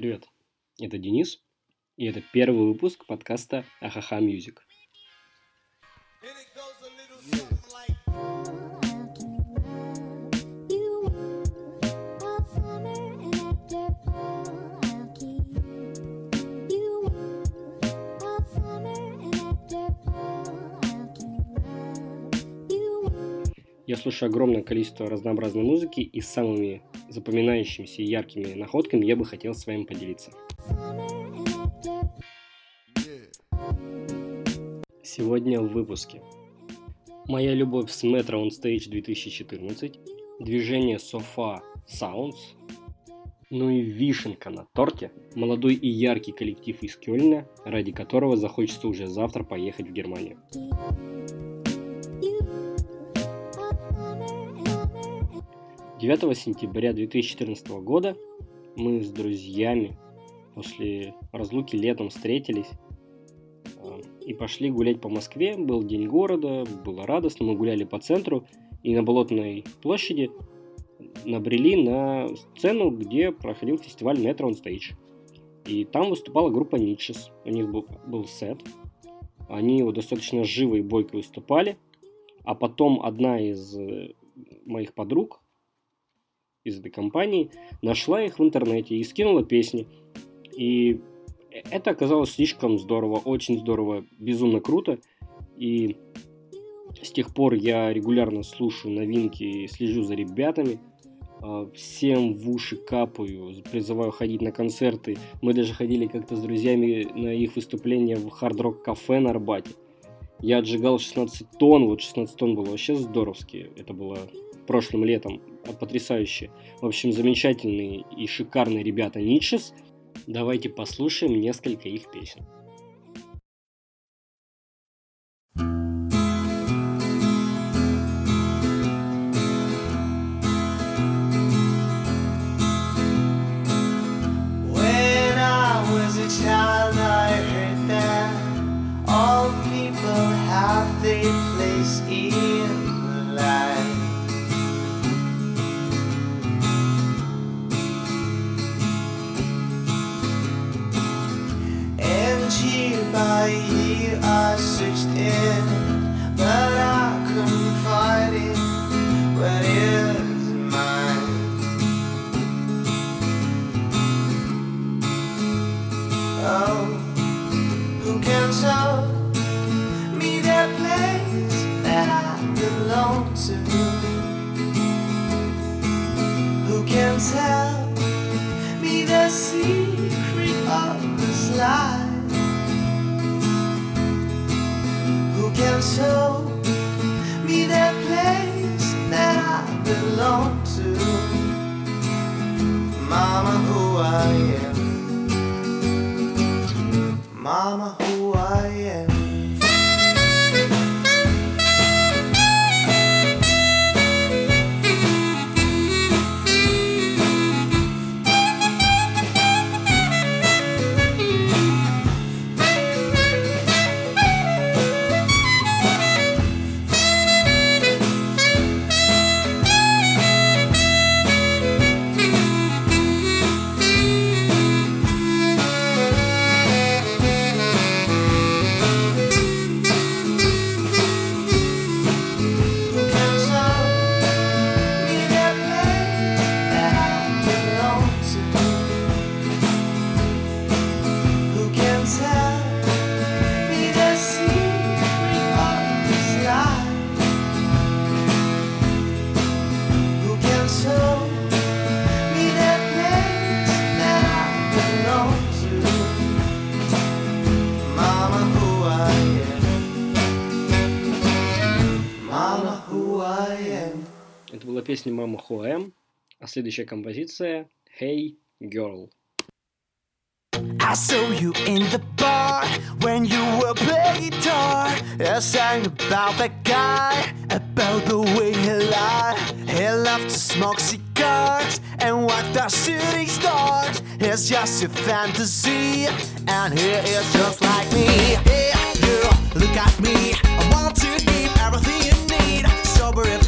Привет, это Денис, и это первый выпуск подкаста Ахаха Мьюзик. Я слушаю огромное количество разнообразной музыки и самыми запоминающимися и яркими находками я бы хотел с вами поделиться. Сегодня в выпуске. Моя любовь с Metro on Stage 2014, движение sofa Sounds, ну и вишенка на торте – молодой и яркий коллектив из Кёльна, ради которого захочется уже завтра поехать в Германию. 9 сентября 2014 года мы с друзьями после разлуки летом встретились э, и пошли гулять по Москве. Был день города, было радостно, мы гуляли по центру и на Болотной площади набрели на сцену, где проходил фестиваль Metro on Stage. И там выступала группа Ничес. У них был, был сет. Они его достаточно живо и бойко выступали. А потом одна из э, моих подруг из этой компании нашла их в интернете и скинула песни. И это оказалось слишком здорово, очень здорово, безумно круто. И с тех пор я регулярно слушаю новинки и слежу за ребятами. А, всем в уши капаю, призываю ходить на концерты. Мы даже ходили как-то с друзьями на их выступление в хардрок кафе на Арбате. Я отжигал 16 тонн, вот 16 тонн было вообще здоровски. Это было прошлым летом потрясающие, В общем, замечательные и шикарные ребята Ничес. Давайте послушаем несколько их песен. I searched in, but I couldn't find it. mine? Oh, who can tell me place that I belong to? Who can tell me the secret of this life? can show me that place that I belong to. Mama, who I am. Mama, песня «Мама Хуэм», а следующая композиция «Hey Girl». I saw you in the bar when you were playing guitar. I sang about that guy, about the way he lied. He loved to smoke cigars and watch the shooting stars. It's just a fantasy, and he is just like me. Hey, girl, look at me. I want to give everything you need. Sober if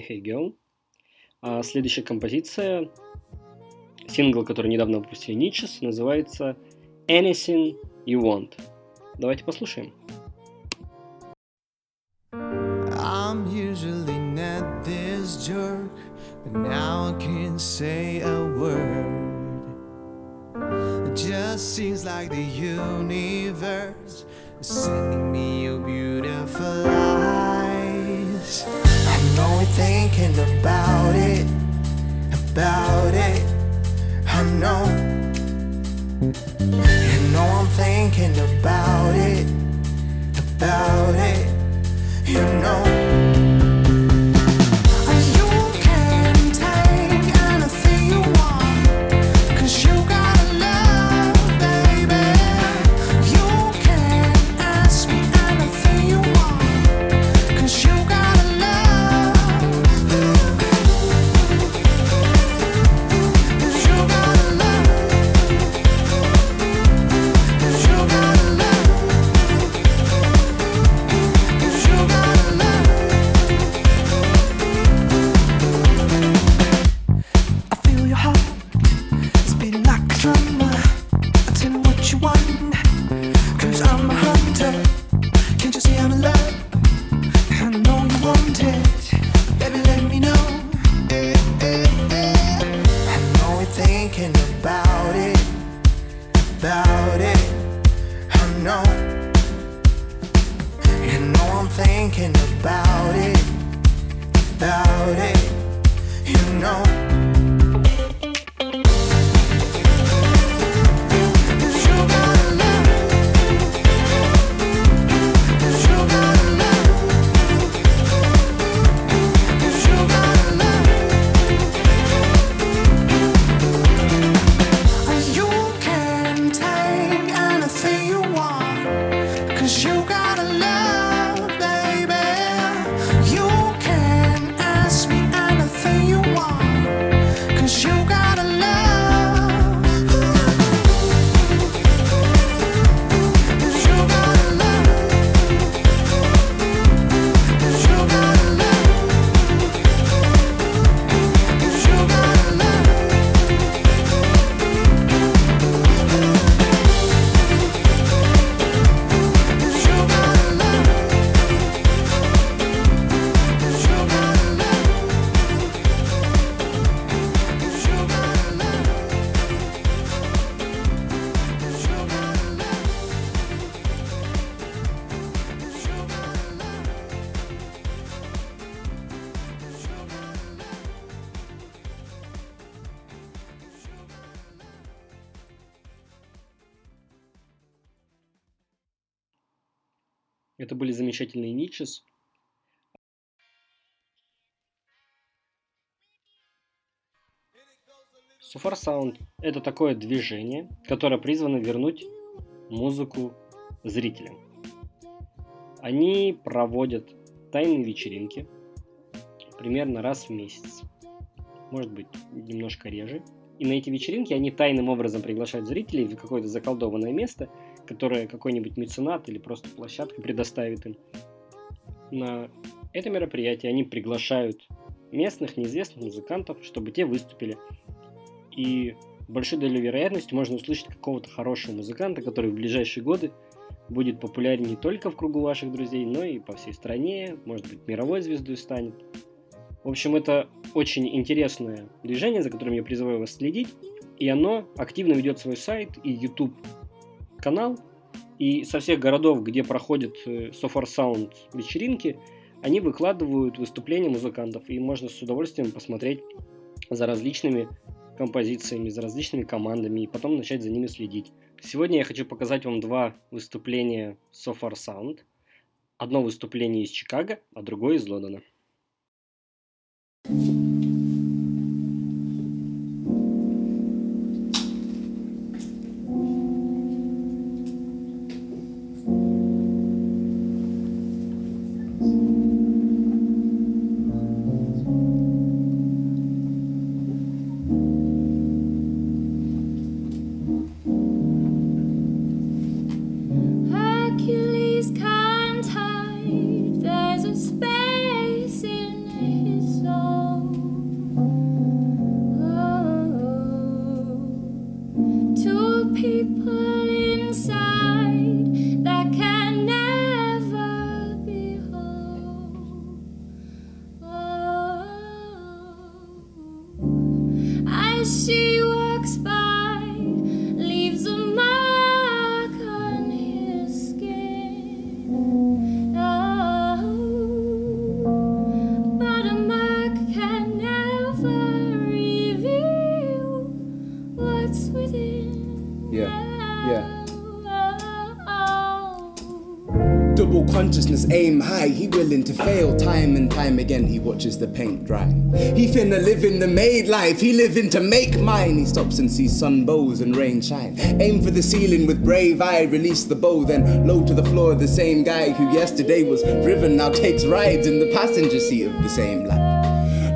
песня Hey Girl. А следующая композиция, сингл, который недавно выпустили Ничес, называется Anything You Want. Давайте послушаем. I'm usually not this jerk, but now I can't say a word. It just seems like the universe is sending me a beautiful life. only thinking about it, about Это были замечательные Ничес. Суфар Саунд – это такое движение, которое призвано вернуть музыку зрителям. Они проводят тайные вечеринки примерно раз в месяц. Может быть, немножко реже. И на эти вечеринки они тайным образом приглашают зрителей в какое-то заколдованное место – которые какой-нибудь меценат или просто площадка предоставит им. На это мероприятие они приглашают местных неизвестных музыкантов, чтобы те выступили. И большой долей вероятности можно услышать какого-то хорошего музыканта, который в ближайшие годы будет популярен не только в кругу ваших друзей, но и по всей стране, может быть, мировой звездой станет. В общем, это очень интересное движение, за которым я призываю вас следить, и оно активно ведет свой сайт и YouTube канал, и со всех городов, где проходят Софар э, Sound вечеринки, они выкладывают выступления музыкантов, и можно с удовольствием посмотреть за различными композициями, за различными командами, и потом начать за ними следить. Сегодня я хочу показать вам два выступления Software Sound. Одно выступление из Чикаго, а другое из Лондона. consciousness, aim high. He willing to fail time and time again. He watches the paint dry. He finna live in the made life. He living to make mine. He stops and sees sun bows and rain shine. Aim for the ceiling with brave eye. Release the bow, then low to the floor. The same guy who yesterday was driven now takes rides in the passenger seat of the same life.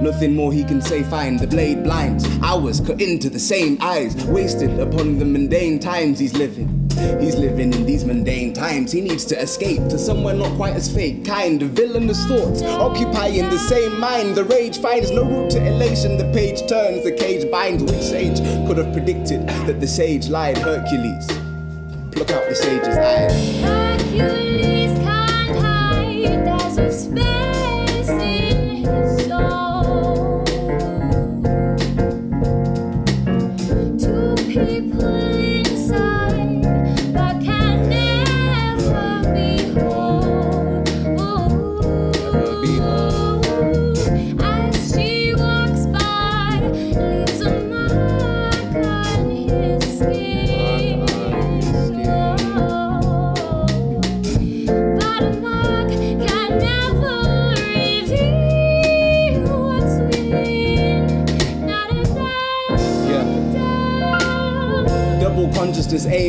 Nothing more he can say, fine. The blade blinds, hours cut into the same eyes, wasted upon the mundane times he's living. He's living in these mundane times, he needs to escape to somewhere not quite as fake, kind, of villainous thoughts, occupying the same mind. The rage finds no route to elation, the page turns, the cage binds. Which sage could have predicted that the sage lied? Hercules. Pluck out the sage's eye. Hercules.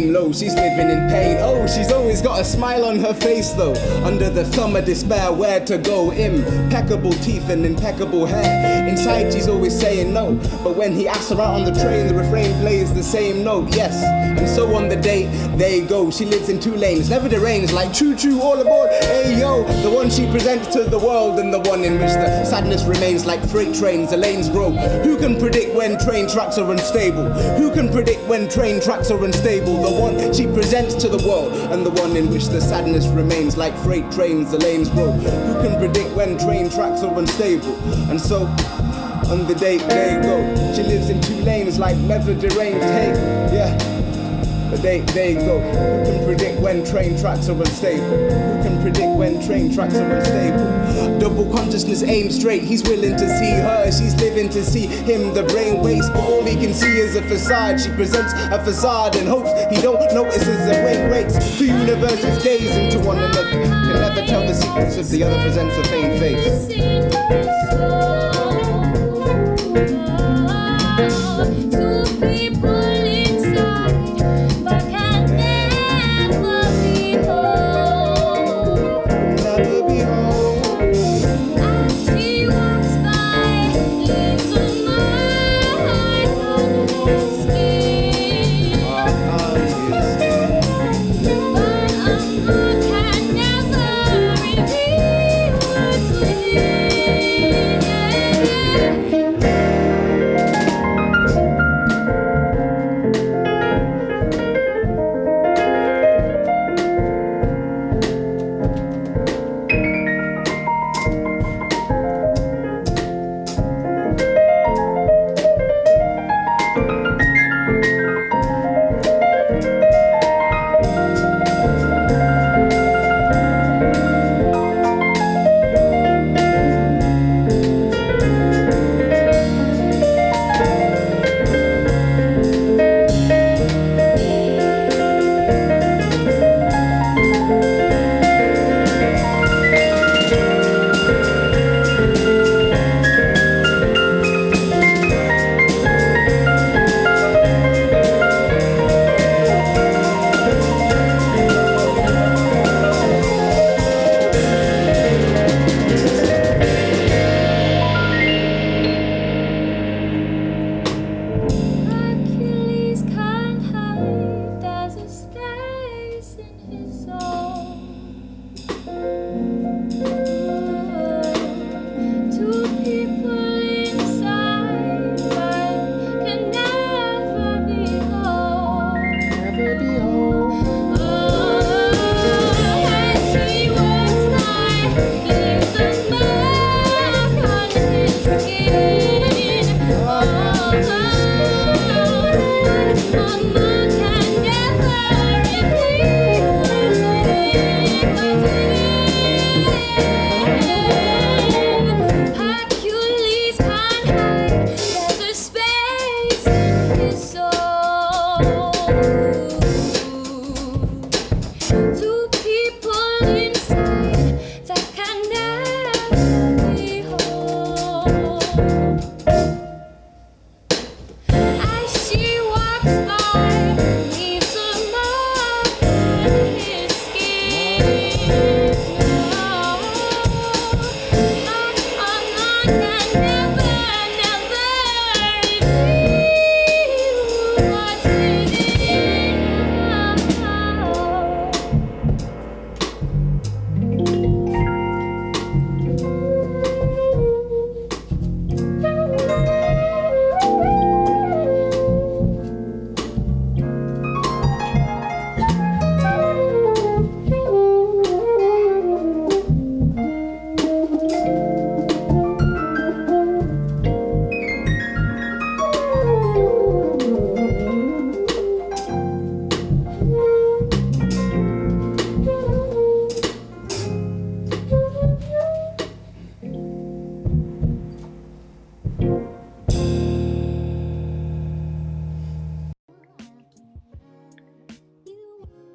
game low, she's living in pain. Oh, she's always got a smile on her face though. Under the thumb of despair, where to go? Impeccable teeth and impeccable hair. Inside, she's always saying no. But when he asks her out on the train, the refrain plays the same note. Yes, and so on the date, they go. She lives in two lanes, never deranged, like choo choo all aboard. Hey yo, the one she presents to the world and the one in which the sadness remains like freight trains, the lanes grow. Who can predict when train tracks are unstable? Who can predict when train tracks are unstable? The she presents to the world, and the one in which the sadness remains like freight trains, the lanes roll. Who can predict when train tracks are unstable? And so, on the day they go, she lives in two lanes like never deranged. Hey, yeah. But they, they go. Who can predict when train tracks are unstable? Who can predict when train tracks are unstable? Double consciousness aims straight. He's willing to see her. She's living to see him. The brain waits, but all he can see is a facade. She presents a facade and hopes he don't notice as the rain breaks. Two universes gaze into one another. Can never tell the secrets if the other presents a feigned face. Two people.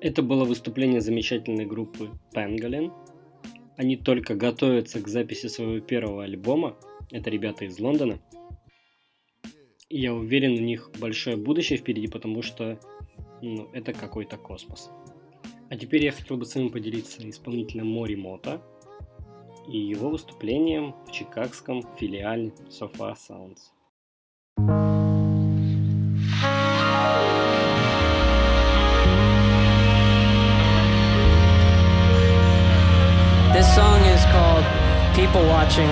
Это было выступление замечательной группы Pangolin. Они только готовятся к записи своего первого альбома. Это ребята из Лондона. И я уверен, у них большое будущее впереди, потому что ну, это какой-то космос. А теперь я хотел бы с вами поделиться исполнителем Мори Мота и его выступлением в чикагском филиале Sofa Sounds. people watching.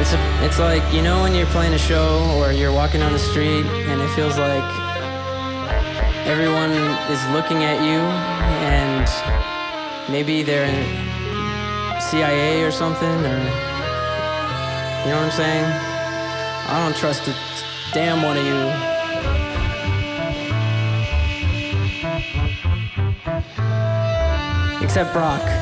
It's a, it's like you know when you're playing a show or you're walking down the street and it feels like everyone is looking at you and maybe they're in CIA or something or you know what I'm saying? I don't trust a damn one of you. except Brock.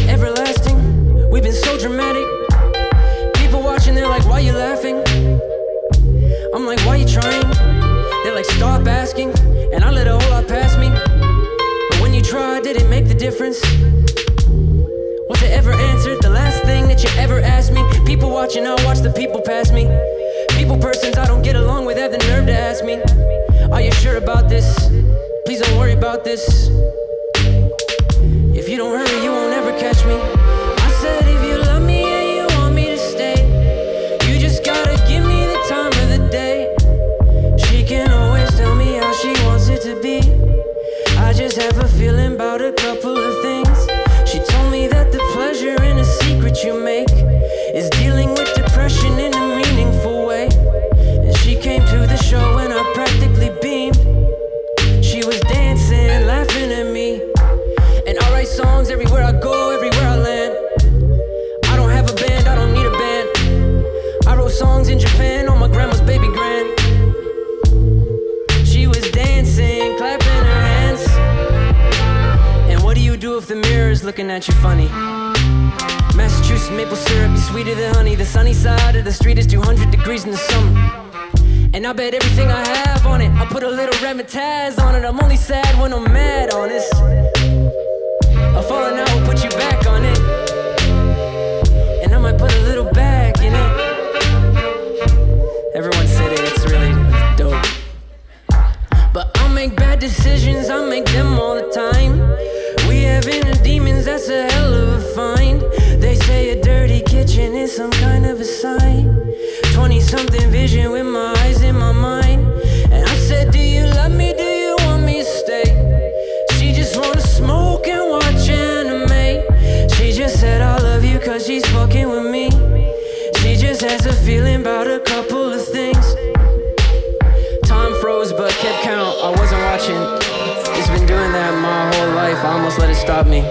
like, why you trying? They like, stop asking, and I let a whole lot pass me. But when you tried, did it make the difference? Was it ever answered? The last thing that you ever asked me. People watching, I watch the people pass me. People, persons I don't get along with have the nerve to ask me, Are you sure about this? Please don't worry about this. If you don't hurry, you won't ever catch me. about a couple of things. She told me that the pleasure in a secret you make at you funny. Massachusetts maple syrup is sweeter than honey. The sunny side of the street is 200 degrees in the summer. And I bet everything I have on it. I put a little Remitaz on it. I'm only sad when I'm mad, honest. A falling out will put you back on it. And I might put a little back in it. Everyone's sitting, it's really dope. But I make bad decisions, I make them all the time have inner demons, that's a hell of a find. They say a dirty kitchen is some kind of a sign. 20 something vision with my eyes in my mind. And I said, Do you love me? Do I almost let it stop me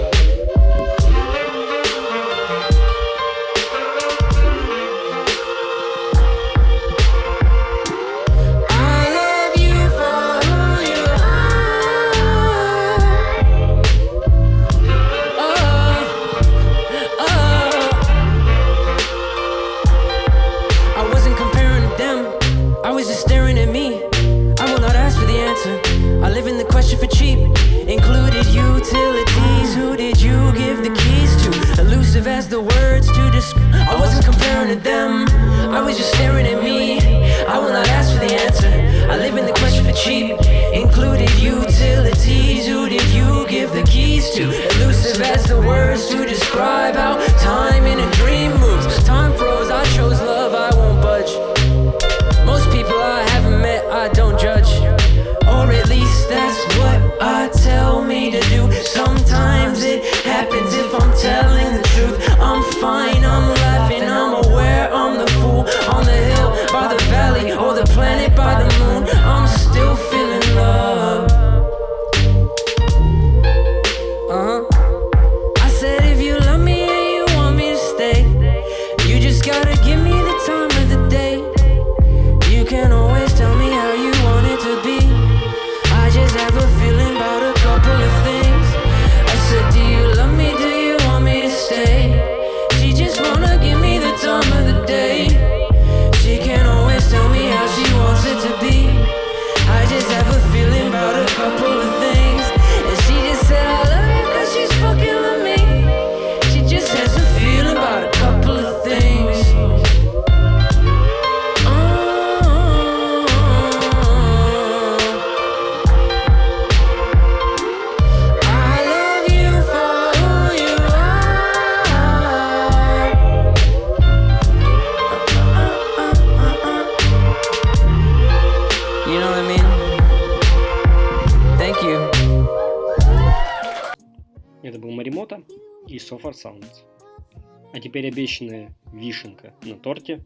вечная вишенка на торте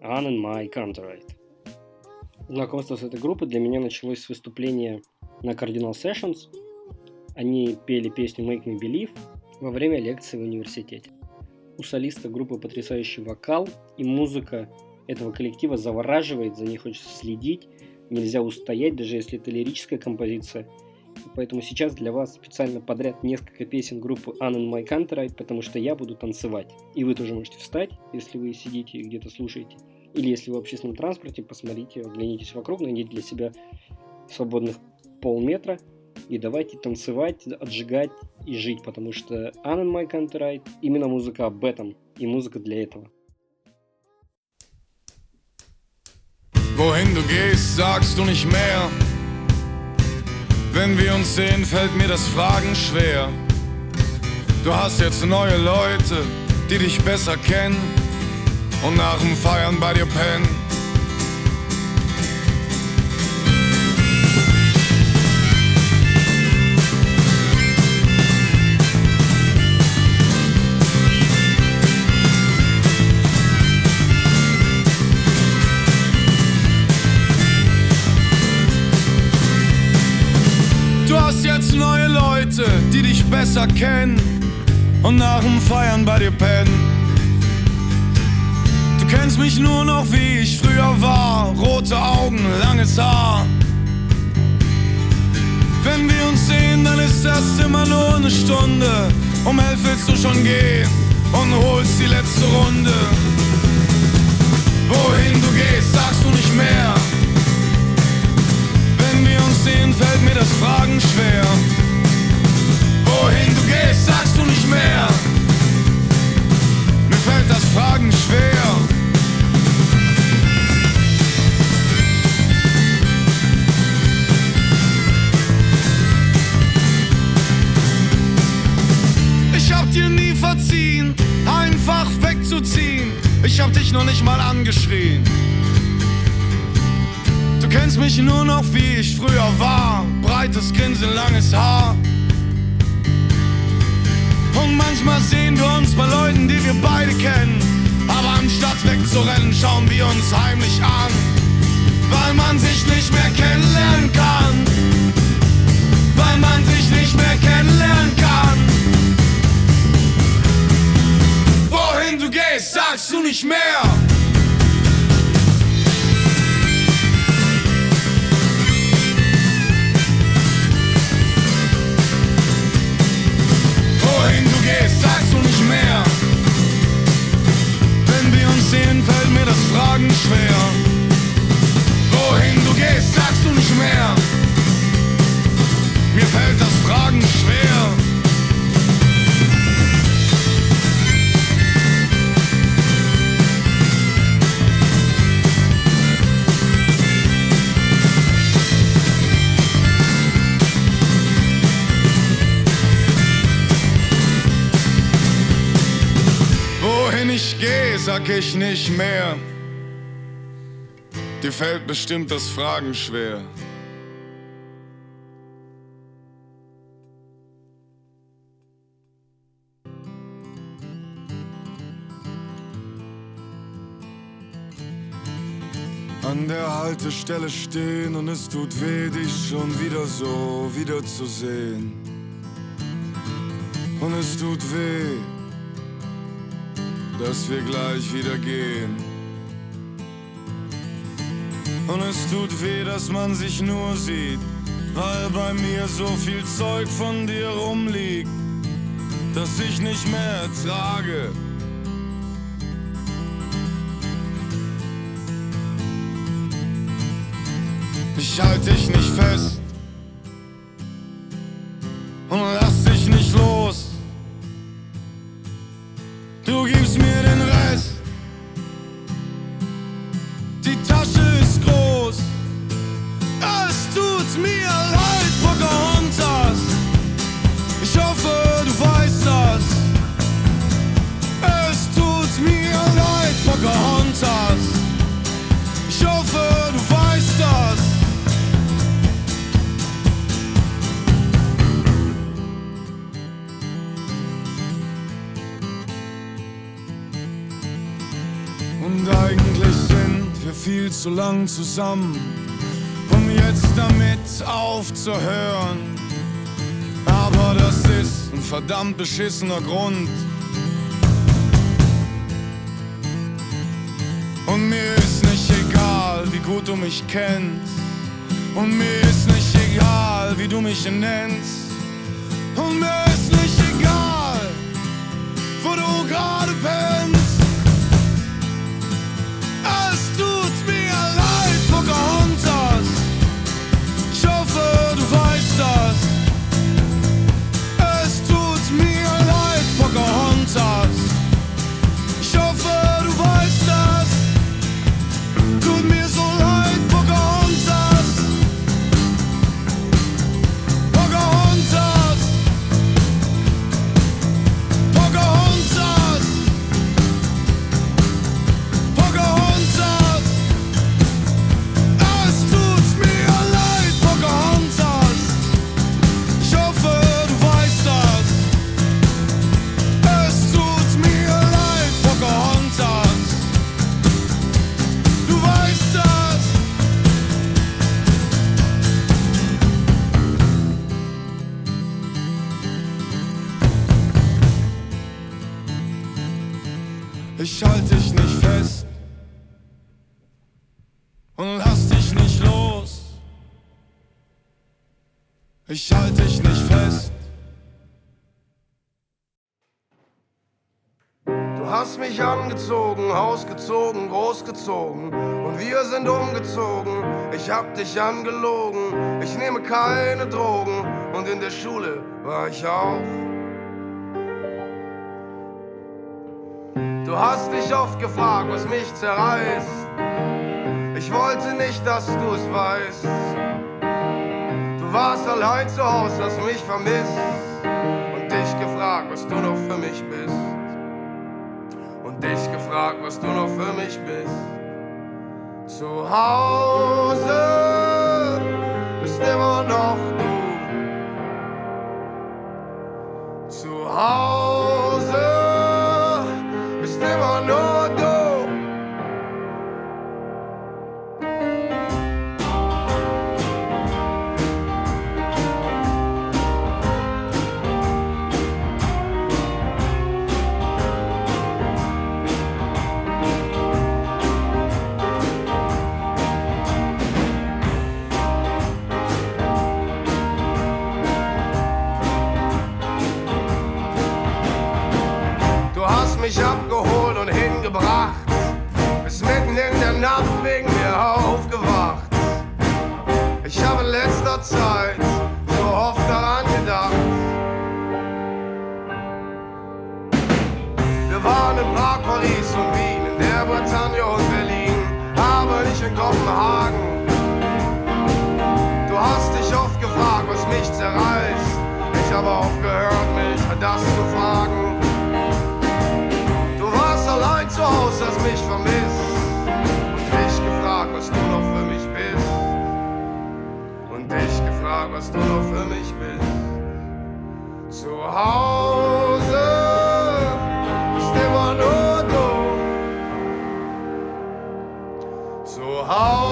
Anne and My Counterite. Знакомство с этой группой для меня началось с выступления на Cardinal Sessions. Они пели песню Make Me Believe во время лекции в университете. У солиста группы потрясающий вокал и музыка этого коллектива завораживает, за ней хочется следить, нельзя устоять, даже если это лирическая композиция – Поэтому сейчас для вас специально подряд несколько песен группы Anne and My Counterite, потому что я буду танцевать. И вы тоже можете встать, если вы сидите и где-то слушаете. Или если вы в общественном транспорте, посмотрите, оглянитесь вокруг, найдите для себя свободных полметра и давайте танцевать, отжигать и жить, потому что Anne and My Counterite именно музыка об этом и музыка для этого. Wohin du gehst, sagst du nicht mehr. Wenn wir uns sehen, fällt mir das Fragen schwer. Du hast jetzt neue Leute, die dich besser kennen und nach dem Feiern bei dir pennen. Leute, die dich besser kennen und nach dem Feiern bei dir pennen. Du kennst mich nur noch, wie ich früher war. Rote Augen, langes Haar. Wenn wir uns sehen, dann ist das immer nur eine Stunde. Um elf willst du schon gehen und holst die letzte Runde. Wohin du gehst, sagst du nicht mehr. Wenn wir uns sehen, fällt mir das Fragen schwer. Wohin du gehst, sagst du nicht mehr. Mir fällt das Fragen schwer. Ich hab dir nie verziehen, einfach wegzuziehen. Ich hab dich noch nicht mal angeschrien. Du kennst mich nur noch, wie ich früher war. Breites Grinsen, langes Haar. Und manchmal sehen wir uns bei Leuten, die wir beide kennen. Aber anstatt wegzurennen, schauen wir uns heimlich an. Weil man sich nicht mehr kennenlernen kann. Weil man sich nicht mehr kennenlernen kann. Wohin du gehst, sagst du nicht mehr. gehst, sagst du nicht mehr. Wenn wir uns sehen, fällt mir das Fragen schwer. Wohin du gehst, sagst du nicht mehr. Mir fällt das Fragen schwer. sag ich nicht mehr. Dir fällt bestimmt das Fragen schwer. An der Haltestelle stehen und es tut weh, dich schon wieder so wiederzusehen. Und es tut weh, dass wir gleich wieder gehen. Und es tut weh, dass man sich nur sieht, weil bei mir so viel Zeug von dir rumliegt, dass ich nicht mehr ertrage. Ich halte dich nicht fest. Und eigentlich sind wir viel zu lang zusammen, um jetzt damit aufzuhören. Aber das ist ein verdammt beschissener Grund. Und mir ist nicht egal, wie gut du mich kennst. Und mir ist nicht egal, wie du mich nennst. Und mir ist nicht egal, wo du gerade bist. saw hast mich angezogen, ausgezogen, großgezogen. Und wir sind umgezogen, ich hab dich angelogen. Ich nehme keine Drogen und in der Schule war ich auch. Du hast dich oft gefragt, was mich zerreißt. Ich wollte nicht, dass du es weißt. Du warst allein zu Hause, hast mich vermisst und dich gefragt, was du noch für mich bist dich gefragt, was du noch für mich bist. Zu Hause bist immer noch du. Zu Hause. Oh.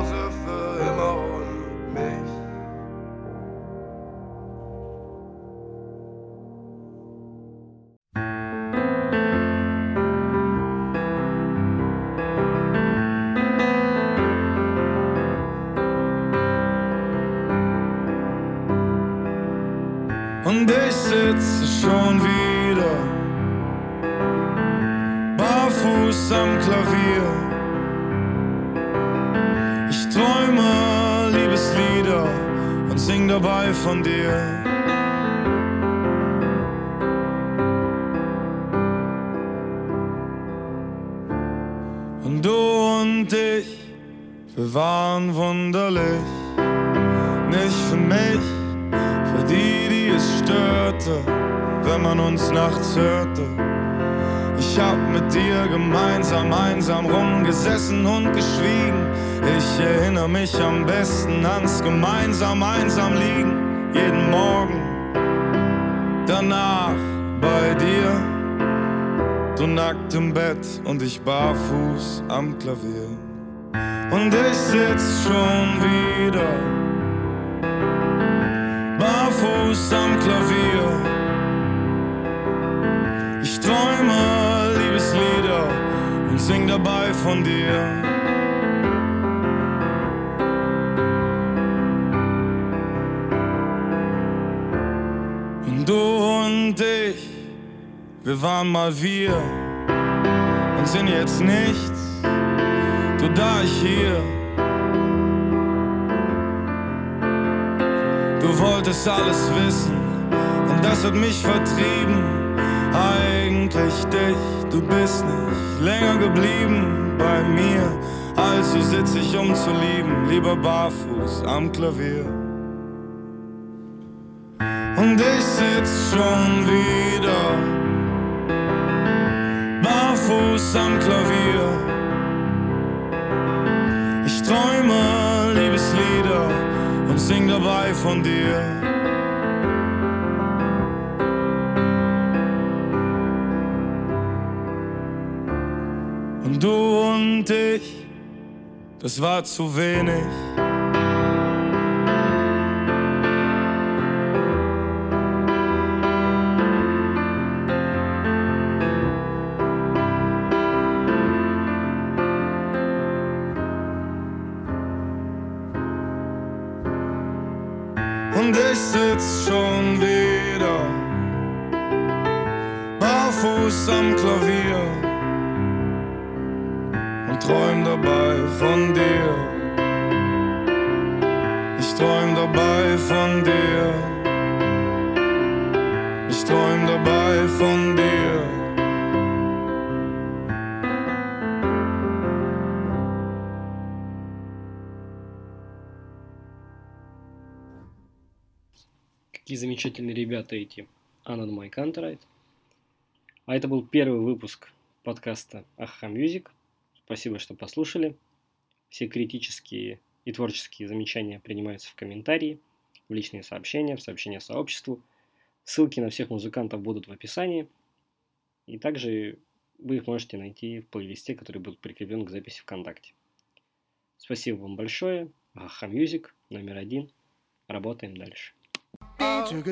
Hause für immer und mich. Und ich sitze schon wieder barfuß am Klavier. dabei von dir. Und du und ich, wir waren wunderlich. Nicht für mich, für die, die es störte, wenn man uns nachts hörte ich hab mit dir gemeinsam einsam rumgesessen und geschwiegen. Ich erinnere mich am besten ans gemeinsam einsam liegen. Jeden Morgen danach bei dir. Du nackt im Bett und ich barfuß am Klavier. Und ich sitz schon wieder barfuß am Klavier. dabei von dir. Und du und ich, wir waren mal wir und sind jetzt nichts, du da ich hier. Du wolltest alles wissen und das hat mich vertrieben, eigentlich dich. Du bist nicht länger geblieben bei mir, also sitz ich um zu lieben, lieber barfuß am Klavier. Und ich sitz schon wieder barfuß am Klavier. Ich träume Liebeslieder und sing dabei von dir. und ich, das war zu wenig. замечательные ребята эти. Анан Майк Антрайт. А это был первый выпуск подкаста Аха Мьюзик. Спасибо, что послушали. Все критические и творческие замечания принимаются в комментарии, в личные сообщения, в сообщения сообществу. Ссылки на всех музыкантов будут в описании. И также вы их можете найти в плейлисте, который будет прикреплен к записи ВКонтакте. Спасибо вам большое. Аха Мьюзик номер один. Работаем дальше. And the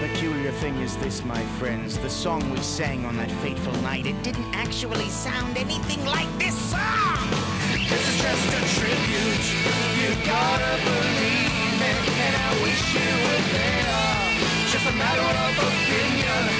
peculiar thing is this, my friends. The song we sang on that fateful night, it didn't actually sound anything like this song! This is just a tribute. you gotta believe it, and I wish you were there. Just a matter of opinion.